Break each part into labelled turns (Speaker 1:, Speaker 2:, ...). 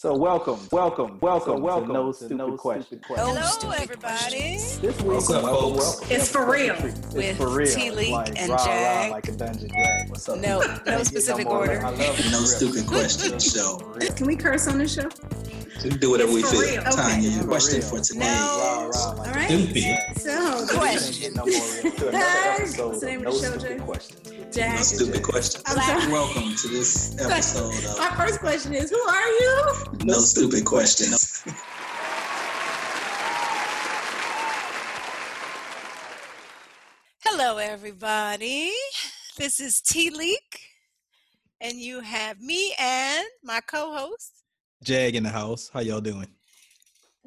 Speaker 1: So welcome, welcome, welcome, so welcome. No stupid, no question.
Speaker 2: Hello, everybody.
Speaker 1: This week,
Speaker 3: What's up,
Speaker 1: welcome,
Speaker 3: folks?
Speaker 1: welcome.
Speaker 2: It's for real.
Speaker 1: It's
Speaker 2: With
Speaker 1: for real.
Speaker 2: T. Leak
Speaker 1: like,
Speaker 2: and
Speaker 1: rah, rah, like a dungeon drag. What's up?
Speaker 2: No, no specific
Speaker 1: more
Speaker 2: order.
Speaker 1: I love.
Speaker 3: No stupid question show.
Speaker 4: Can we curse on this show?
Speaker 3: We do whatever we
Speaker 4: It's for
Speaker 3: feel.
Speaker 4: real.
Speaker 3: Tanya, your question
Speaker 1: For
Speaker 3: for today.
Speaker 2: No.
Speaker 1: Rah, rah, like
Speaker 4: All
Speaker 1: a
Speaker 4: right.
Speaker 1: dungeon
Speaker 3: Stupid.
Speaker 4: So,
Speaker 1: Can't
Speaker 2: Question.
Speaker 1: get no more real. To episode
Speaker 4: name
Speaker 1: of
Speaker 4: of
Speaker 1: no stupid
Speaker 4: Jay?
Speaker 1: questions.
Speaker 4: Jag.
Speaker 3: No stupid questions. Welcome to this episode of
Speaker 4: My first question is, who are you?
Speaker 3: No Stupid Questions.
Speaker 2: Hello, everybody. This is T Leak, and you have me and my co host.
Speaker 5: Jag in the house. How y'all doing?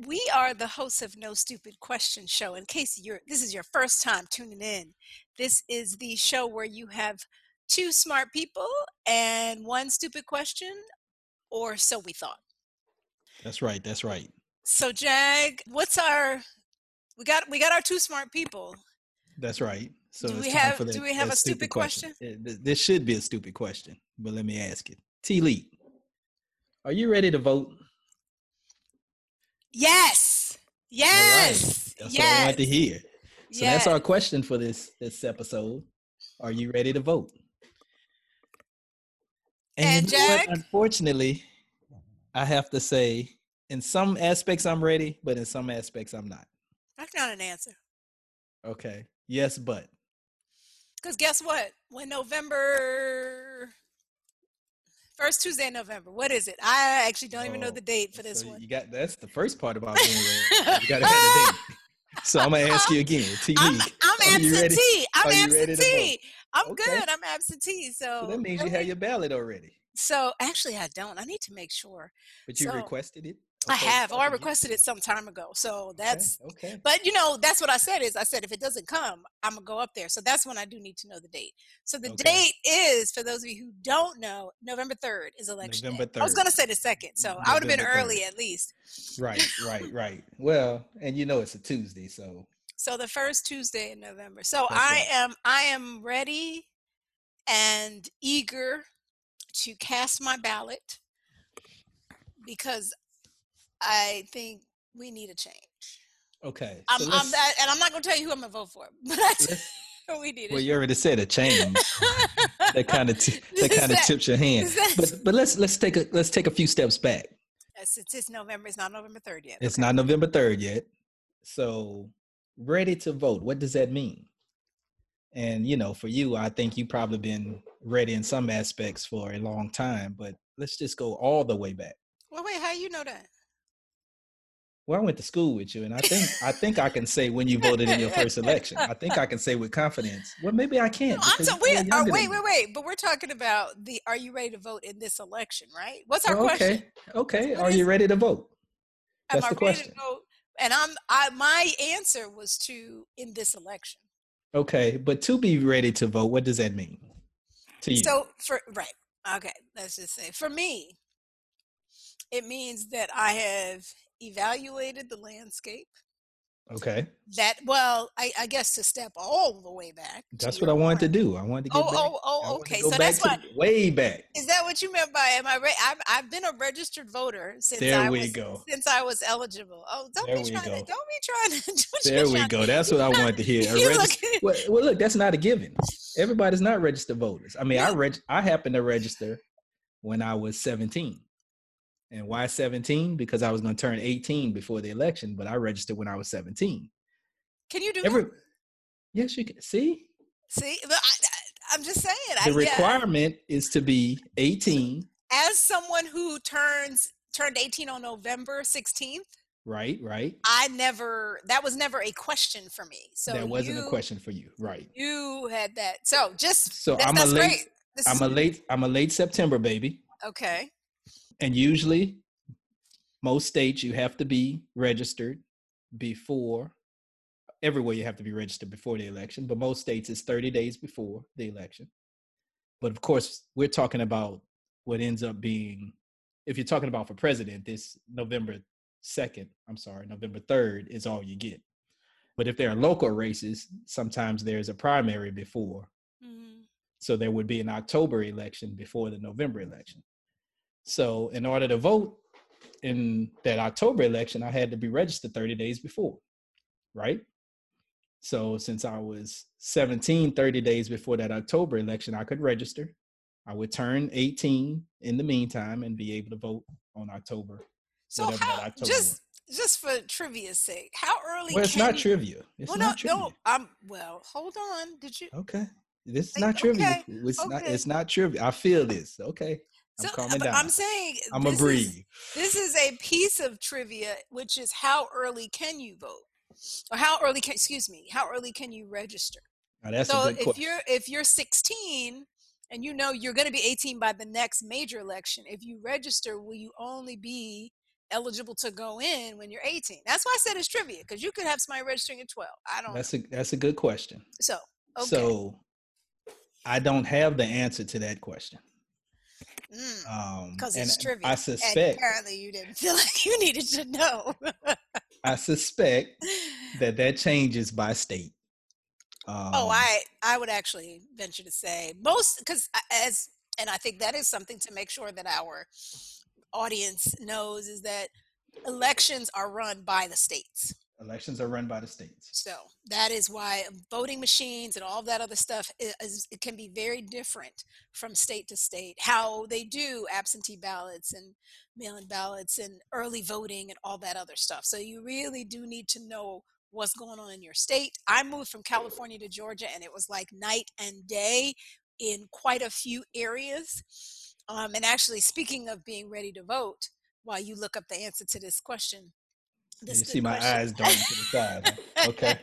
Speaker 2: We are the hosts of No Stupid Question Show. In case you're this is your first time tuning in, this is the show where you have two smart people and one stupid question, or so we thought.
Speaker 5: That's right. That's right.
Speaker 2: So, Jag, what's our we got we got our two smart people.
Speaker 5: That's right. So
Speaker 2: Do we have-
Speaker 5: that-
Speaker 2: do we have a stupid question?
Speaker 5: Eh, th- This should be a stupid question, but let me ask it. T Lee, are you ready to vote?
Speaker 2: Yes. Yes.
Speaker 5: That's
Speaker 2: yes.
Speaker 5: what I want to hear. So
Speaker 2: yes.
Speaker 5: that's our question for this this episode. Are you ready to vote?
Speaker 2: And
Speaker 5: you know?
Speaker 2: Jag?
Speaker 5: unfortunately, I have to say, in some aspects I'm ready, but in some aspects I'm not.
Speaker 2: That's not an answer.
Speaker 5: Okay. Yes, but
Speaker 2: Because guess what? When November first Tuesday in November, what is it? I actually don't even know
Speaker 5: Oh,
Speaker 2: the date for this
Speaker 5: so
Speaker 2: one.
Speaker 5: You got that's the first part about being ready. You gotta have the date. So I'm gonna ask you again. T
Speaker 2: I'm, I'm
Speaker 5: Are you ready?
Speaker 2: absentee. I'm
Speaker 5: Are you ready to
Speaker 2: absentee. I'm
Speaker 5: Okay.
Speaker 2: good. I'm absentee. So,
Speaker 5: So that means you have your ballot already.
Speaker 2: So actually, I don't. I need to make sure.
Speaker 5: But you
Speaker 2: So,
Speaker 5: requested it?
Speaker 2: I have. Oh, I requested it some time ago. So that's.
Speaker 5: okay.
Speaker 2: But you know, that's what I said. Is I said if it doesn't come, I'm gonna go up there. So that's when I do need to know the date. So the
Speaker 5: Okay.
Speaker 2: date is for those of you who don't know, November third is election.
Speaker 5: November
Speaker 2: day. I was gonna say the second, so I would have been
Speaker 5: 3rd.
Speaker 2: early at least.
Speaker 5: Right, right, right. Well, and you know it's a Tuesday, so
Speaker 2: So the first Tuesday in November. So
Speaker 5: That's
Speaker 2: I
Speaker 5: right.
Speaker 2: am I am ready and eager to cast my ballot because I think we need a change.
Speaker 5: okay.
Speaker 2: I'm, I'm that, and I'm not gonna tell you who I'm gonna vote for, but I we need
Speaker 5: well, you already said a change. that kind of t- that kind of tips your hand.
Speaker 2: that-
Speaker 5: But but let's let's take a let's take a few steps back.
Speaker 2: Since it's November, it's not November third yet.
Speaker 5: It's
Speaker 2: okay.
Speaker 5: not November 3rd yet. So, ready to vote. What does that mean? And, you know, for you, I think you've probably been ready in some aspects for a long time, but let's just go all the way back.
Speaker 2: Well, wait, how you know that?
Speaker 5: Well, I went to school with you, and I think I think I can say when you voted in your first election. I think I can say with confidence. Well, maybe I can't.
Speaker 2: No, so,
Speaker 5: you're
Speaker 2: wait, uh, wait, wait, wait. But we're talking about the are you ready to vote in this election, right? What's our
Speaker 5: Oh,
Speaker 2: question?
Speaker 5: okay, okay.
Speaker 2: What
Speaker 5: Are you ready to vote?
Speaker 2: Am
Speaker 5: That's
Speaker 2: I
Speaker 5: the
Speaker 2: ready
Speaker 5: question.
Speaker 2: to vote? And I'm I my answer was to in this election.
Speaker 5: Okay, but to be ready to vote, what does that mean to you?
Speaker 2: So for right, okay, let's just say for me, it means that I have evaluated the landscape.
Speaker 5: okay,
Speaker 2: That well, I, I guess to step all the way back.
Speaker 5: that's what I wanted to do. I wanted to get
Speaker 2: Oh,
Speaker 5: back.
Speaker 2: oh, oh,
Speaker 5: oh
Speaker 2: okay. So that's why.
Speaker 5: way back.
Speaker 2: Is that what you meant by am I right? I've, I've been a registered voter since
Speaker 5: There
Speaker 2: I
Speaker 5: we
Speaker 2: was
Speaker 5: go.
Speaker 2: since I was eligible. Oh, don't
Speaker 5: There
Speaker 2: be trying
Speaker 5: go.
Speaker 2: to don't be trying to.
Speaker 5: There we go. That's what I wanted to hear. A
Speaker 2: You
Speaker 5: well, well, look, that's not a given. Everybody's not registered voters. I mean, I reg- I happened to register when I was 17. And why 17? Because I was going to turn 18 before the election, but I registered when I was 17.
Speaker 2: Can you do
Speaker 5: Every
Speaker 2: that?
Speaker 5: Yes, you can. See?
Speaker 2: See, but I, I'm just saying.
Speaker 5: The
Speaker 2: I, yeah,
Speaker 5: requirement is to be 18,
Speaker 2: as someone who turns turned 18 on November 16th,
Speaker 5: right? Right?
Speaker 2: I never that was never a question for me. So
Speaker 5: that wasn't
Speaker 2: you,
Speaker 5: a question for you, right?
Speaker 2: You had that. So just
Speaker 5: So
Speaker 2: that's,
Speaker 5: I'm a late
Speaker 2: great.
Speaker 5: I'm a late I'm a late September baby.
Speaker 2: okay.
Speaker 5: And usually, most states you have to be registered before. Everywhere you have to be registered before the election, but most states it's 30 days before the election. But of course, we're talking about what ends up being, if you're talking about for president, this November 2nd, I'm sorry, November 3rd is all you get. But if there are local races, sometimes there's a primary before.
Speaker 2: Mhm.
Speaker 5: So there would be an October election before the November election. So in order to vote, in that October election, I had to be registered 30 days before, right? So since I was 17, 30 days before that October election, I could register. I would turn 18 in the meantime and be able to vote on October.
Speaker 2: So how just just for trivia's sake, how early?
Speaker 5: Well, it's not you, trivia. It's
Speaker 2: well,
Speaker 5: not
Speaker 2: no,
Speaker 5: trivia.
Speaker 2: no. I'm well. Hold on. Did you?
Speaker 5: Okay. This is not trivia. It's okay. not. It's not trivia. I feel this. Okay. I'm
Speaker 2: so,
Speaker 5: calming down.
Speaker 2: I'm saying
Speaker 5: I'm a breathe.
Speaker 2: Is, this is a piece of trivia, which is how early can you vote, or how early can excuse me, how early can you register?
Speaker 5: Now, that's
Speaker 2: so
Speaker 5: if
Speaker 2: question. you're if you're 16 and you know you're going to be 18 by the next major election, if you register, will you only be eligible to go in when you're 18? That's why I said it's trivia because you could have somebody registering at 12. I don't.
Speaker 5: That's
Speaker 2: know.
Speaker 5: a that's a good question.
Speaker 2: So okay.
Speaker 5: so I don't have the answer to that question.
Speaker 2: Because
Speaker 5: um,
Speaker 2: it's trivia.
Speaker 5: I suspect.
Speaker 2: And apparently, you didn't feel like you needed to know.
Speaker 5: I suspect that that changes by state.
Speaker 2: Um, oh, I I would actually venture to say most because as and I think that is something to make sure that our audience knows is that elections are run by the states.
Speaker 5: Elections are run by the states.
Speaker 2: So that is why voting machines and all that other stuff is, it can be very different from state to state. How they do absentee ballots and mail-in ballots and early voting and all that other stuff. So you really do need to know what's going on in your state. I moved from California to Georgia and it was like night and day in quite a few areas. Um, and actually, speaking of being ready to vote, while you look up the answer to this question,
Speaker 5: you see my question. eyes darting to the side. Okay,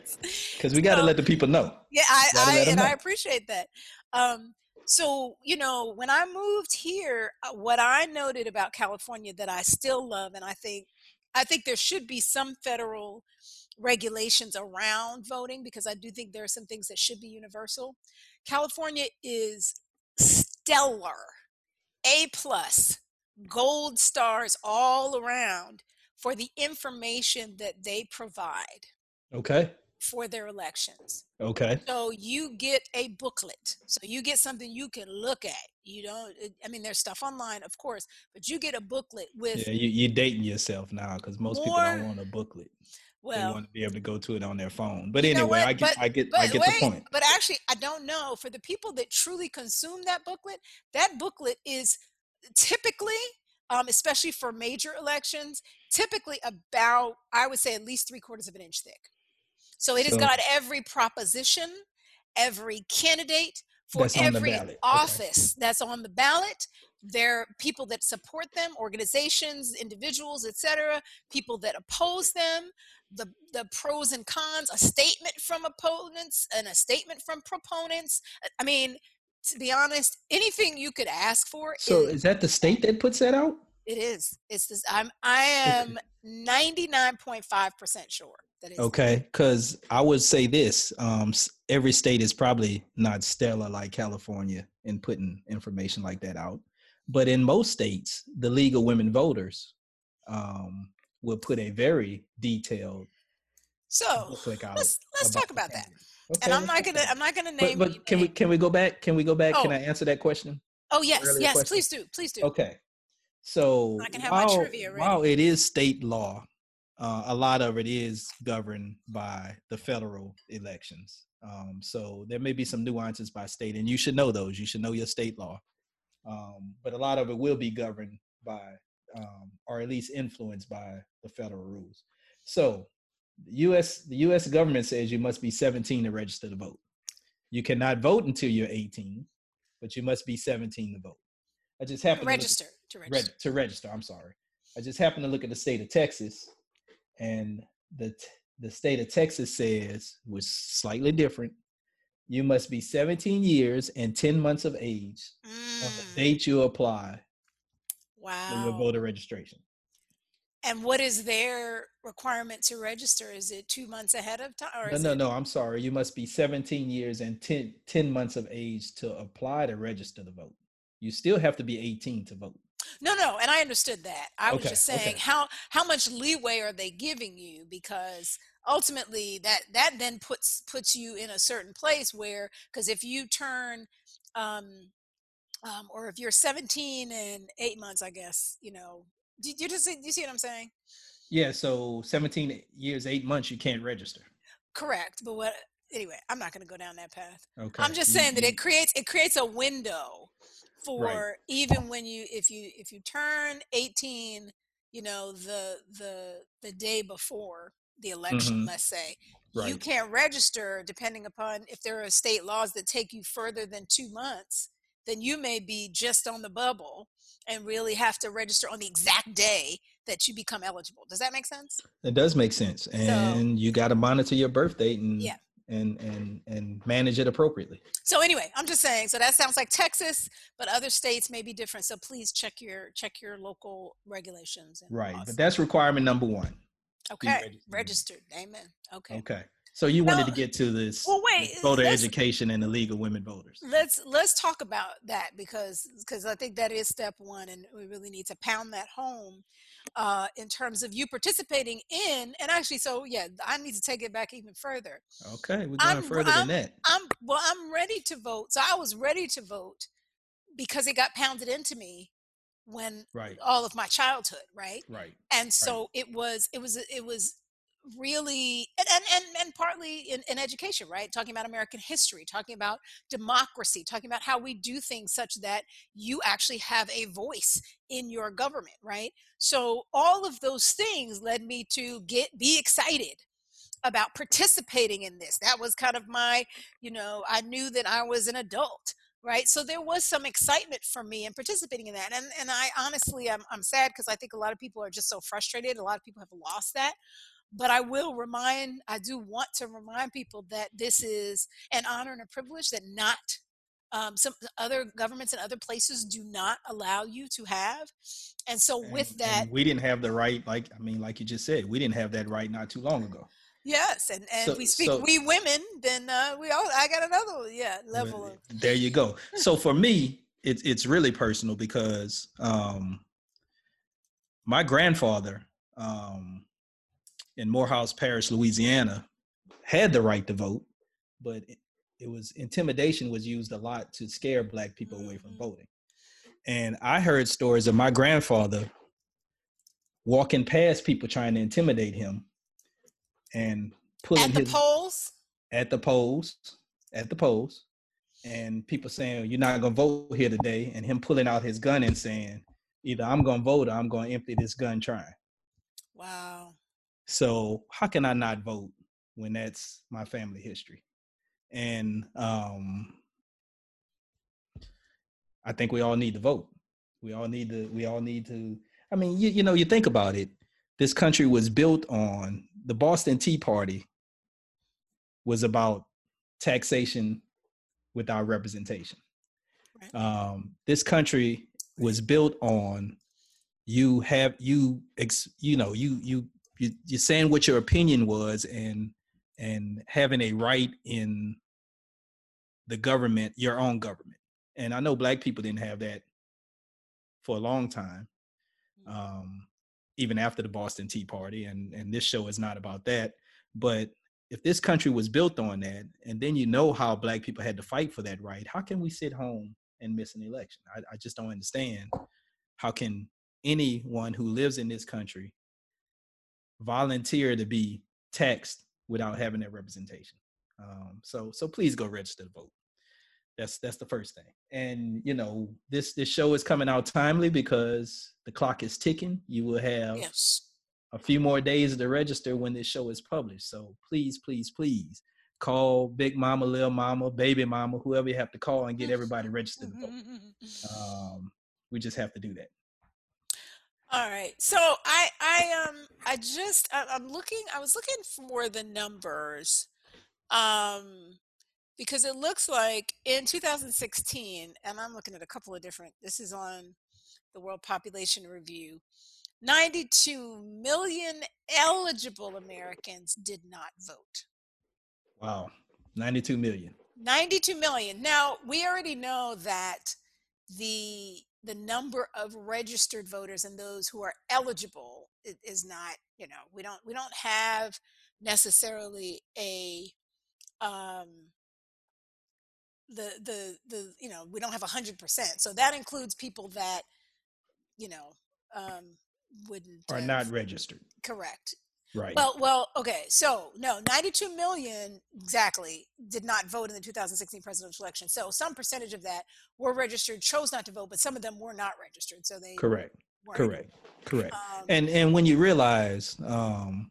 Speaker 5: because we got to let the people know.
Speaker 2: Yeah, I, I and know. I appreciate that. Um, so you know, when I moved here, uh, what I noted about California that I still love, and I think, I think there should be some federal regulations around voting because I do think there are some things that should be universal. California is stellar, A plus, gold stars all around for the information that they provide.
Speaker 5: Okay.
Speaker 2: For their elections.
Speaker 5: Okay.
Speaker 2: So you get a booklet. So you get something you can look at. You don't, eh, I mean, there's stuff online, of course, but you get a booklet with.
Speaker 5: Yeah, you, are dating yourself now because most more, people don't want a booklet.
Speaker 2: Well,
Speaker 5: they want to be able to go to it on their phone. But anyway, I get, but, I get, I get
Speaker 2: wait,
Speaker 5: the point.
Speaker 2: But actually, I don't know. For the people that truly consume that booklet, that booklet is typically um, especially for major elections, typically about, I would say, at least three quarters of an inch thick. So it has got every proposition, every candidate for every office okay. that's on the ballot. There are people that support them, organizations, individuals, etc. People that oppose them, the the pros and cons, a statement from opponents and a statement from proponents. I mean, to be honest, anything you could ask for.
Speaker 5: So is, is that the state that puts that out?
Speaker 2: It is. It's this. I'm. I am ninety nine point five percent sure that is.
Speaker 5: Okay, because I would say this: um, every state is probably not stellar like California in putting information like that out, but in most states, the League of Women Voters um, will put a very detailed.
Speaker 2: So let's let's talk about that. Okay. And I'm not gonna I'm not gonna name.
Speaker 5: But, but can we can we go back? Can we go back? Oh. Can I answer that question?
Speaker 2: Oh yes, yes, question? please do, please do.
Speaker 5: Okay. So I can have while, while it is state law, uh, a lot of it is governed by the federal elections. Um, so there may be some nuances by state, and you should know those. You should know your state law. Um, but a lot of it will be governed by, um, or at least influenced by the federal rules. So U.S. the U.S. government says you must be 17 to register to vote. You cannot vote until you're 18, but you must be 17 to vote. I just happened
Speaker 2: register
Speaker 5: to,
Speaker 2: to register.
Speaker 5: to register. I'm sorry. I just happened to look at the state of Texas, and the the state of Texas says was slightly different. You must be 17 years and 10 months of age mm. on the date you apply
Speaker 2: wow.
Speaker 5: for your voter registration.
Speaker 2: And what is their requirement to register? Is it two months ahead of time?
Speaker 5: no, no,
Speaker 2: it...
Speaker 5: no. I'm sorry. You must be 17 years and 10, 10 months of age to apply to register to vote you still have to be 18 to vote.
Speaker 2: No, no, and I understood that. I was just saying okay. how how much leeway are they giving you because ultimately that that then puts puts you in a certain place where because if you turn um, um, or if you're 17 and eight months, I guess you know Do you just see, you see what I'm saying?
Speaker 5: Yeah, so 17 years, eight months, you can't register.
Speaker 2: Correct. But what anyway, I'm not going to go down that path.
Speaker 5: Okay.
Speaker 2: I'm just saying that it creates it creates a window for even when you if you if you turn 18, you know, the the the day before the election,
Speaker 5: Mhm.
Speaker 2: let's say,
Speaker 5: right.
Speaker 2: you can't register depending upon if there are state laws that take you further than 2 months, then you may be just on the bubble and really have to register on the exact day that you become eligible. Does that make sense?
Speaker 5: It does make sense, and you got to monitor your birth date and
Speaker 2: Yeah.
Speaker 5: and and and manage it appropriately.
Speaker 2: So anyway, I'm just saying. So that sounds like Texas, but other states may be different. So please check your check your local regulations. And
Speaker 5: Right,
Speaker 2: laws.
Speaker 5: but that's requirement number one.
Speaker 2: okay.
Speaker 5: registered.
Speaker 2: Registered. Amen. Okay.
Speaker 5: Okay. So you wanted to get to this
Speaker 2: Well, wait,
Speaker 5: voter education and the League of Women Voters.
Speaker 2: Let's let's talk about that because because I think that is step one, and we really need to pound that home uh, in terms of you participating in. And actually, so yeah, I need to take it back even further.
Speaker 5: Okay, we're going
Speaker 2: I'm-
Speaker 5: further
Speaker 2: I'm-
Speaker 5: than that.
Speaker 2: I'm well, I'm ready to vote. So I was ready to vote because it got pounded into me when
Speaker 5: Right,
Speaker 2: all of my childhood, right?
Speaker 5: right.
Speaker 2: and so it was it was it was really and and and, and partly in, in education right? Talking about american history talking about democracy talking about how we do things such that you actually have a voice in your government right? So all of those things led me to get be excited about participating in this. That was kind of my you know i knew that i was an adult right? So there was some excitement for me in participating in that and and i honestly i'm, I'm sad because i think a lot of people are just so frustrated a lot of people have lost that but i will remind i do want to remind people that this is an honor and a privilege that not um, some other governments and other places do not allow you to have and so with that
Speaker 5: we didn't have the right, like I mean, like you just said, we didn't have that right not too long ago.
Speaker 2: yes and and
Speaker 5: So-
Speaker 2: we speak
Speaker 5: so-
Speaker 2: we women then uh, we all i got another yeah level of
Speaker 5: There you go. So for me, it's it's really personal because um, my grandfather um, in Morehouse Parish, Louisiana, had the right to vote, but it, it was intimidation was used a lot to scare black people away from
Speaker 2: Mhm.
Speaker 5: voting. And I heard stories of my grandfather walking past people trying to intimidate him and pulling
Speaker 2: at the
Speaker 5: his
Speaker 2: polls
Speaker 5: at the polls, at the polls, and people saying you're not gonna vote here today, and him pulling out his gun and saying either I'm gonna vote or I'm gonna empty this gun trying.
Speaker 2: wow
Speaker 5: So how can I not vote when that's my family history? And um, I think we all need to vote. We all need to. We all need to. I mean, you, you know, you think about it. This country was built on the Boston Tea Party. Was about taxation without representation.
Speaker 2: Right.
Speaker 5: Um, this country was built on you have you ex, you know you you you you're saying what your opinion was and and having a right in the government your own government. And i know black people didn't have that for a long time um even after the boston tea party and and this show is not about that. But if this country was built on that and then you know how black people had to fight for that right how can we sit home and miss an election? I, I just don't understand how can anyone who lives in this country volunteer to be taxed without having that representation. Um, so so please go register to vote. That's that's the first thing. And you know this this show is coming out timely because the clock is ticking. You will have
Speaker 2: yes
Speaker 5: a few more days to register when this show is published. So please please please call Big Mama, Little Mama, Baby Mama, whoever you have to call and get everybody registered to vote. Um, we just have to do that.
Speaker 2: All right. So I I um I just I, I'm looking I was looking for the numbers um because it looks like in 2016 and I'm looking at a couple of different this is on the World Population Review 92 million eligible Americans did not vote.
Speaker 5: Wow, 92 million.
Speaker 2: 92 million. Now, we already know that the the number of registered voters and those who are eligible is not, you know, we don't we don't have necessarily a um the the the you know, we don't have a 100%. So that includes people that you know, um wouldn't
Speaker 5: Are
Speaker 2: have-
Speaker 5: not registered.
Speaker 2: correct.
Speaker 5: Right.
Speaker 2: Well, well, okay. So no, 92 million exactly did not vote in the 2016 presidential election. So some percentage of that were registered, chose not to vote, but some of them were not registered. So they
Speaker 5: correct.
Speaker 2: weren't.
Speaker 5: Correct. Correct.
Speaker 2: Um,
Speaker 5: and and when you realize um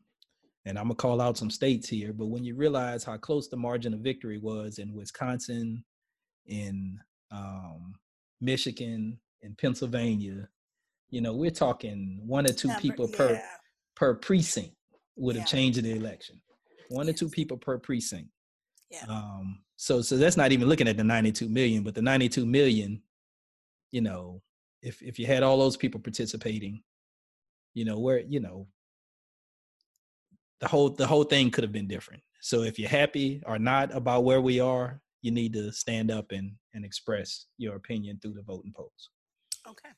Speaker 5: and i'm gonna call out some states here but when you realize how close the margin of victory was in wisconsin in um michigan in pennsylvania you know we're talking one or two
Speaker 2: number-
Speaker 5: people per
Speaker 2: yeah,
Speaker 5: per precinct would have
Speaker 2: Yeah.
Speaker 5: changed the election one or two people per precinct
Speaker 2: Yeah.
Speaker 5: um so so that's not even looking at the 92 million but the 92 million you know if if you had all those people participating you know where you know the whole the whole thing could have been different so if you're happy or not about where we are you need to stand up and and express your opinion through the voting polls
Speaker 2: Okay.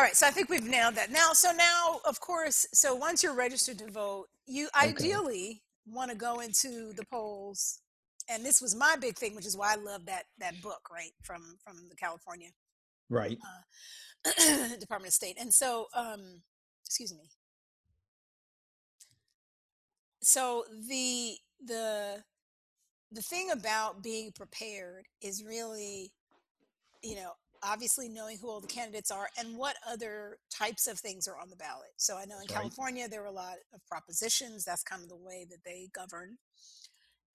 Speaker 2: All right. So I think we've nailed that. Now, so now, of course, so once you're registered to vote, you ideally want to go into the polls. And this was my big thing, which is why I love that that book, right, from from the California
Speaker 5: right
Speaker 2: Department of State. And so, um, excuse me. So the the the thing about being prepared is really, you know, obviously knowing who all the candidates are and what other types of things are on the ballot. So I know in
Speaker 5: That's right.
Speaker 2: California there were a lot of propositions. That's kind of the way that they govern.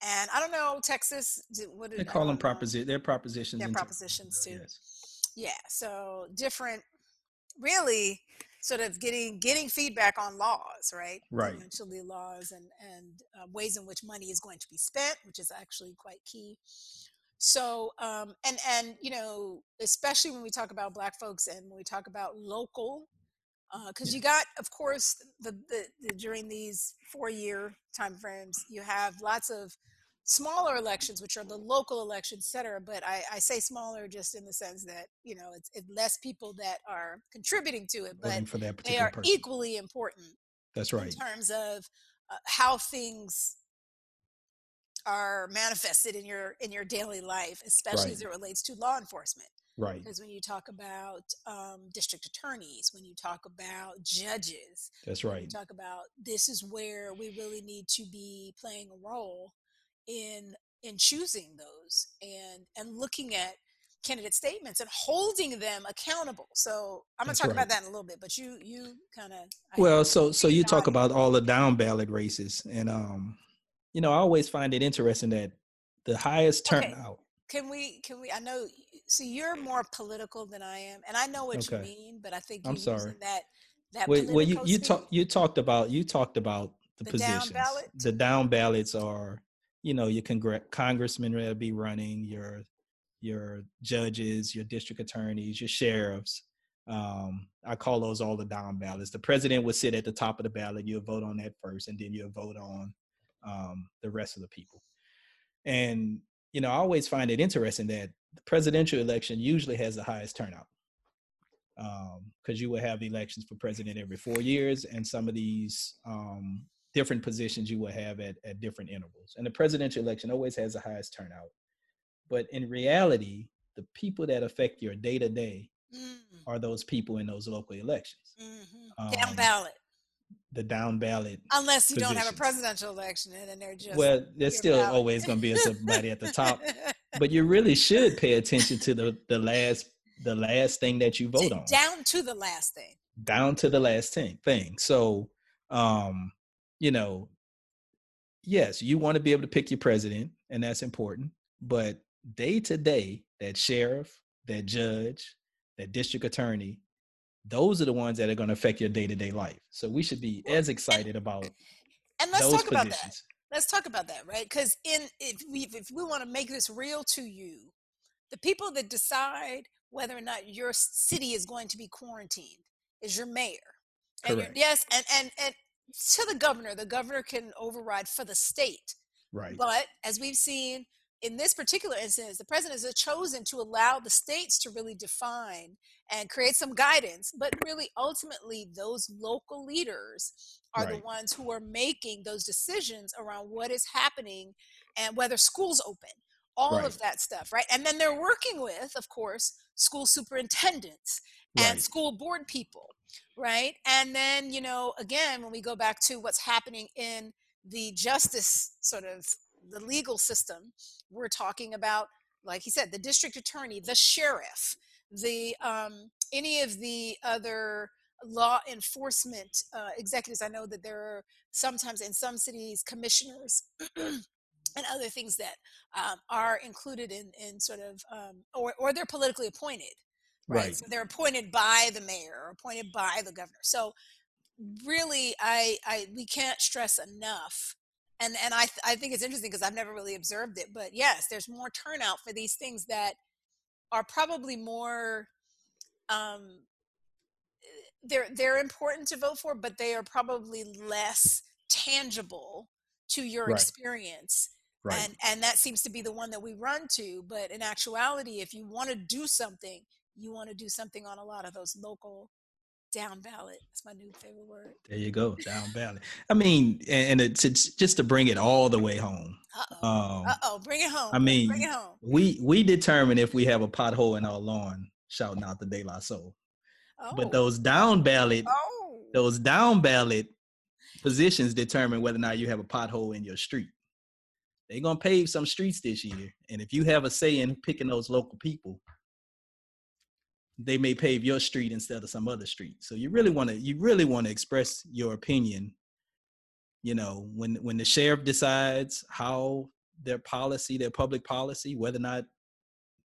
Speaker 2: And I don't know Texas. What
Speaker 5: they call them proposition. They're propositions
Speaker 2: They're propositions, too.
Speaker 5: yes.
Speaker 2: Yeah, so different, really, sort of getting getting feedback on laws, right?
Speaker 5: Right.
Speaker 2: Eventually, laws and and uh, ways in which money is going to be spent, which is actually quite key. So, um, and and you know, especially when we talk about Black folks and when we talk about local, because you got, of course, the, the, the during these four year time frames, you have lots of smaller elections, which are the local elections, et cetera. But I, I say smaller just in the sense that you know it's, it's less people that are contributing to it, but
Speaker 5: for that
Speaker 2: they are
Speaker 5: person
Speaker 2: equally important
Speaker 5: that's right in
Speaker 2: terms of uh, how things are manifested in your in your daily life, especially
Speaker 5: Right.
Speaker 2: as it relates to law enforcement.
Speaker 5: right
Speaker 2: Because when you talk about um, district attorneys, when you talk about judges,
Speaker 5: that's right
Speaker 2: you talk about this is where we really need to be playing a role in in choosing those and and looking at candidate statements and holding them accountable. So I'm gonna
Speaker 5: That's
Speaker 2: talk
Speaker 5: right.
Speaker 2: about that in a little bit, but you you kind of
Speaker 5: Well, so so you talk about all the down ballot races, and um, you know, I always find it interesting that the highest
Speaker 2: Okay.
Speaker 5: turnout.
Speaker 2: can we can we I know see you're more political than I am and I know what you mean, but I think
Speaker 5: I'm sorry.
Speaker 2: that that
Speaker 5: Well, well you you
Speaker 2: speak.
Speaker 5: talk you talked about you talked about the,
Speaker 2: The down
Speaker 5: positions.
Speaker 2: ballot?
Speaker 5: The down ballots are, you know, your congr- congressmen will be running, your your judges, your district attorneys, your sheriffs. Um, I call those all the down ballots. The president would sit at the top of the ballot. You'll vote on that first, and then you'll vote on um, the rest of the people. And you know, I always find it interesting that the presidential election usually has the highest turnout because you will have elections for president every four years, and some of these um, different positions you will have at, at different intervals. And the presidential election always has the highest turnout. But in reality, the people that affect your day to day are those people in those local elections.
Speaker 2: mhm. down
Speaker 5: Um,
Speaker 2: ballot.
Speaker 5: The down ballot.
Speaker 2: Unless you don't have a presidential election and then they're just
Speaker 5: Well, there's still
Speaker 2: ballot.
Speaker 5: always going to be somebody at the top, but you really should pay attention to the the last the last thing that you vote on.
Speaker 2: down to the last thing.
Speaker 5: down to the last thing thing so um you know yes you want to be able to pick your president and that's important but day to day that sheriff that judge that district attorney those are the ones that are going to affect your day-to-day life so we should be as excited about
Speaker 2: And let's talk about that. let's talk about that, right? Because in if we if we want to make this real to you, the people that decide whether or not your city is going to be quarantined is your mayor. And your- yes, and and and to the governor, the governor can override for the state.
Speaker 5: right
Speaker 2: But as we've seen in this particular instance, the president has chosen to allow the states to really define and create some guidance. But really, ultimately, those local leaders are the ones who are making those decisions around what is happening and whether schools open, all
Speaker 5: Right.
Speaker 2: of that stuff, right? And then they're working with, of course, school superintendents and
Speaker 5: Right.
Speaker 2: school board people, right? And then, you know, again, when we go back to what's happening in the justice sort of the legal system, we're talking about, like he said, the district attorney, the sheriff, the um, any of the other law enforcement uh, executives. I know that there are sometimes in some cities commissioners and other things that um, are included in, in sort of um, or, or they're politically appointed right?
Speaker 5: Right.
Speaker 2: so they're appointed by the mayor or appointed by the governor so really i i we can't stress enough and and i th- i think it's interesting because i've never really observed it but yes there's more turnout for these things that are probably more um they're they're important to vote for but they are probably less tangible to your
Speaker 5: Right.
Speaker 2: experience
Speaker 5: Right.
Speaker 2: and and that seems to be the one that we run to but in actuality if you want to do something you want to do something on a lot of those local down ballot that's my new favorite word
Speaker 5: there you go, down ballot. I mean, and, it's, it's just to bring it all the way home.
Speaker 2: uh-oh
Speaker 5: Um,
Speaker 2: uh-oh bring it home
Speaker 5: I mean,
Speaker 2: bring it home
Speaker 5: we we determine if we have a pothole in our lawn, shouting out the De La Soul.
Speaker 2: oh
Speaker 5: But those down ballot,
Speaker 2: oh
Speaker 5: those down ballot positions determine whether or not you have a pothole in your street. They're gonna pave some streets this year, and if you have a say in picking those local people, they may pave your street instead of some other street. So you really want to you really want to express your opinion. You know, when when the sheriff decides how their policy, their public policy, whether or not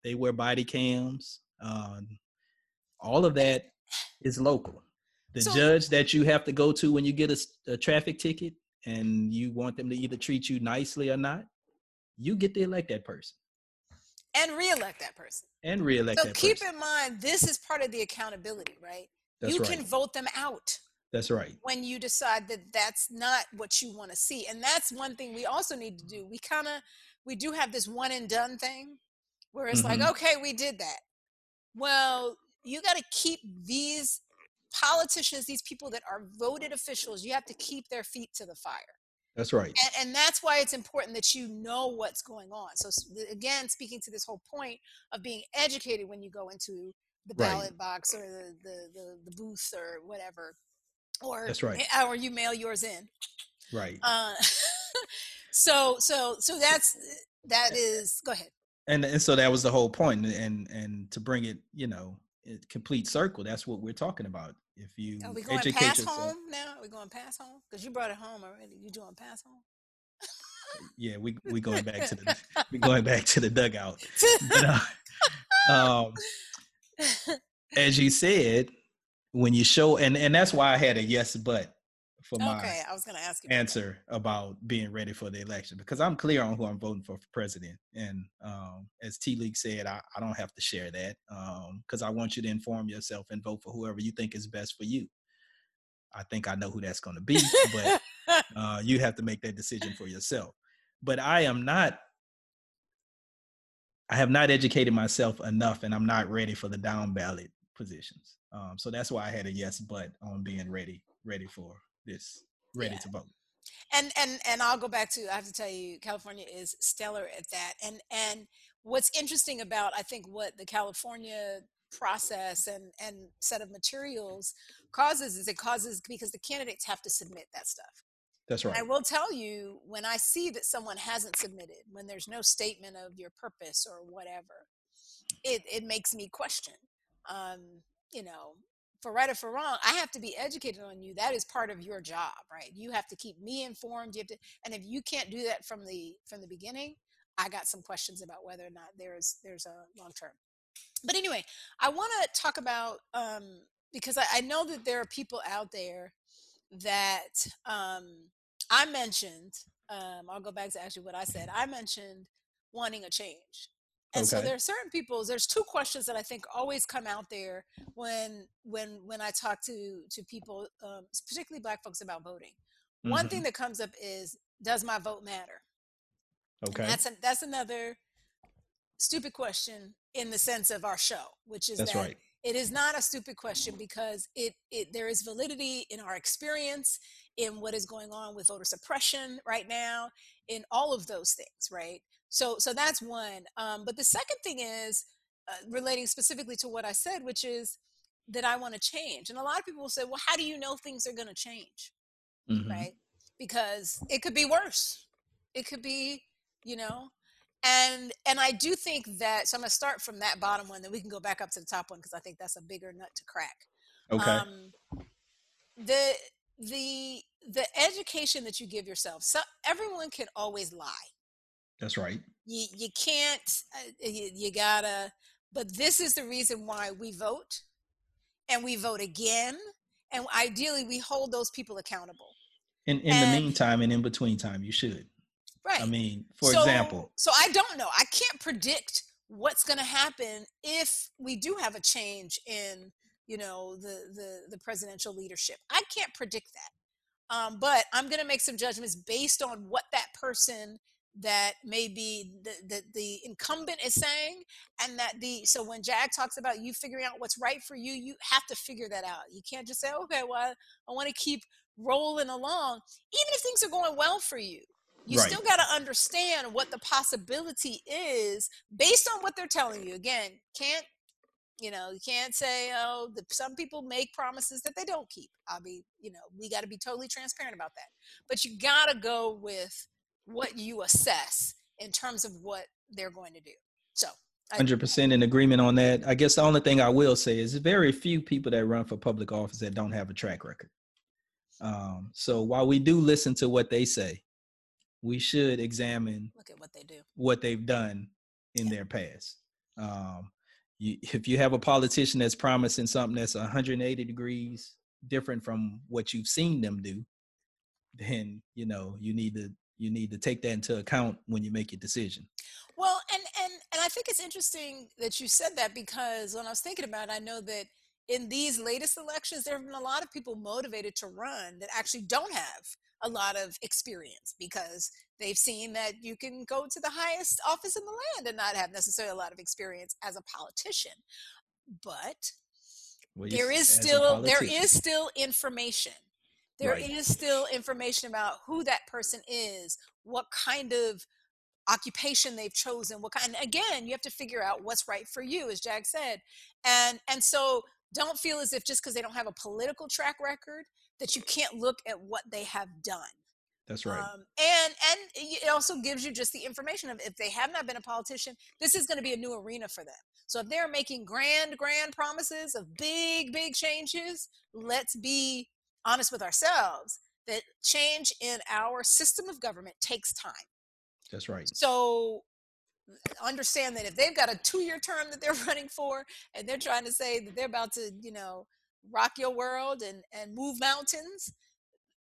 Speaker 5: they wear body cams, um, all of that is local. The
Speaker 2: So-
Speaker 5: judge that you have to go to when you get a traffic ticket and you want them to either treat you nicely or not, you get to elect that person
Speaker 2: and reelect that person
Speaker 5: and reelect
Speaker 2: so
Speaker 5: that
Speaker 2: keep
Speaker 5: person.
Speaker 2: in mind this is part of the accountability right
Speaker 5: That's
Speaker 2: you
Speaker 5: right.
Speaker 2: can vote them out
Speaker 5: That's right.
Speaker 2: when you decide that that's not what you want to see and that's one thing we also need to do we kind of we do have this one and done thing where it's like
Speaker 5: Mhm.
Speaker 2: okay we did that well you got to keep these politicians these people that are voted officials you have to keep their feet to the fire
Speaker 5: That's right.
Speaker 2: and, and that's why it's important that you know what's going on so again speaking to this whole point of being educated when you go into the
Speaker 5: Right.
Speaker 2: ballot box or the, the, the, the booth or whatever or
Speaker 5: That's right.
Speaker 2: or you mail yours in
Speaker 5: Right.
Speaker 2: uh, so so so that's that is go ahead
Speaker 5: and and so that was the whole point and and, and to bring it you know complete circle that's what we're talking about if you
Speaker 2: are we going
Speaker 5: educate
Speaker 2: past
Speaker 5: yourself.
Speaker 2: home now? Are we going pass home? Because you brought it home already. You doing pass home?
Speaker 5: Yeah we we going back to the we going back to the dugout. But, uh, um as you said when you show and and that's why i had a yes but for my
Speaker 2: okay i was gonna ask you about
Speaker 5: answer about being ready for the election because I'm clear on who I'm voting for for president. And um, as T Leak said, I, I don't have to share that because I want you to inform yourself and vote for whoever you think is best for you. I think I know who that's going to be, but uh, you have to make that decision for yourself. But I am not. I have not educated myself enough, and I'm not ready for the down ballot positions. Um, so that's why I had a yes, but on being ready, ready for this, ready
Speaker 2: Yeah.
Speaker 5: to vote.
Speaker 2: and and and I'll go back to I have to tell you California is stellar at that and and what's interesting about I think what the California process and and set of materials causes is it causes because the candidates have to submit that stuff
Speaker 5: That's
Speaker 2: And
Speaker 5: right.
Speaker 2: I will tell you when I see that someone hasn't submitted when there's no statement of your purpose or whatever it it makes me question um you know for right or for wrong, I have to be educated on you. That is part of your job, right? You have to keep me informed. You have to, and if you can't do that from the from the beginning, I got some questions about whether or not there's there's a long term. But anyway, I want to talk about um, because I, I know that there are people out there that um, I mentioned. Um, I'll go back to actually what I said. I mentioned wanting a change. And so there are certain people. There's two questions that I think always come out there when when when I talk to to people, um, particularly Black folks, about voting. One
Speaker 5: Mhm.
Speaker 2: thing that comes up is, does my vote matter? And
Speaker 5: Okay.
Speaker 2: that's a, that's another stupid question in the sense of our show, which is
Speaker 5: That's
Speaker 2: that
Speaker 5: right.
Speaker 2: it is not a stupid question because it, it there is validity in our experience in what is going on with voter suppression right now in all of those things right so so that's one um, but the second thing is uh, relating specifically to what I said, which is that I want to change. And a lot of people will say, well, how do you know things are going to change?
Speaker 5: Mhm.
Speaker 2: Right? Because it could be worse. It could be, you know, and and I do think that so I'm gonna start from that bottom one, then we can go back up to the top one because I think that's a bigger nut to crack.
Speaker 5: Okay.
Speaker 2: Um, the the the education that you give yourself. So everyone can always lie.
Speaker 5: That's right.
Speaker 2: You you can't. Uh, you, you gotta. But this is the reason why we vote, and we vote again, and ideally we hold those people accountable.
Speaker 5: In in
Speaker 2: And-
Speaker 5: the meantime and in between time, you should.
Speaker 2: Right.
Speaker 5: I mean, for
Speaker 2: So-
Speaker 5: example,
Speaker 2: So I don't know. I can't predict what's going to happen if we do have a change in, you know, the the the presidential leadership. I can't predict that. Um, but I'm going to make some judgments based on what that person that maybe the, the the incumbent is saying and that the so when jag talks about you figuring out what's right for you you have to figure that out you can't just say okay well i want to keep rolling along even if things are going well for you you
Speaker 5: Right.
Speaker 2: still got to understand what the possibility is based on what they're telling you again can't you know you can't say oh the, some people make promises that they don't keep I'll be, you know we got to be totally transparent about that but you got to go with what you assess in terms of what they're going to do so
Speaker 5: hundred percent in agreement on that. I guess the only thing I will say is very few people that run for public office that don't have a track record. Um, so while we do listen to what they say, we should examine
Speaker 2: look at what they do
Speaker 5: what they've done in
Speaker 2: Yeah.
Speaker 5: their past. Um, you, if you have a politician that's promising something that's 180 degrees different from what you've seen them do, then you know you need to you need to take that into account when you make your decision.
Speaker 2: Well, and and and I think it's interesting that you said that because when I was thinking about it, I know that in these latest elections, there have been a lot of people motivated to run that actually don't have a lot of experience because they've seen that you can go to the highest office in the land and not have necessarily a lot of experience as a politician. But
Speaker 5: Well,
Speaker 2: there is still there is still information There is
Speaker 5: Right.
Speaker 2: still information about who that person is what kind of occupation they've chosen what kind again you have to figure out what's right for you as jag said and and so don't feel as if just because they don't have a political track record that you can't look at what they have done
Speaker 5: That's right.
Speaker 2: um, and and it also gives you just the information of if they have not been a politician, this is going to be a new arena for them. So if they're making grand, grand promises of big, big changes, let's be honest with ourselves that change in our system of government takes time.
Speaker 5: That's right.
Speaker 2: So understand that if they've got a two-year term that they're running for, and they're trying to say that they're about to, you know, rock your world and and move mountains,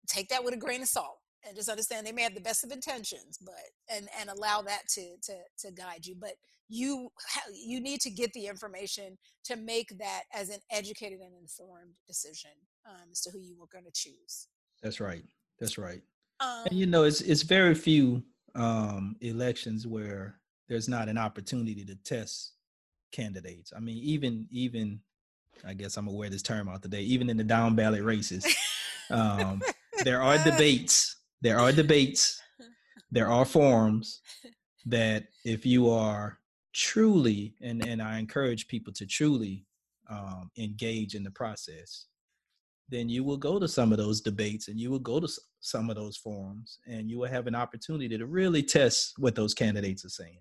Speaker 2: take that with a grain of salt and just understand they may have the best of intentions, but and and allow that to to to guide you. But you you need to get the information to make that as an educated and informed decision um, as to who you were going to choose.
Speaker 5: That's right. That's right.
Speaker 2: Um,
Speaker 5: And you know, it's it's very few um, elections where there's not an opportunity to test candidates. I mean, even even I guess I'm gonna wear this term out today. Even in the down ballot races, um, there are debates. There are debates. There are forums that if you are truly and and I encourage people to truly um, engage in the process, then you will go to some of those debates and you will go to some of those forums and you will have an opportunity to really test what those candidates are saying.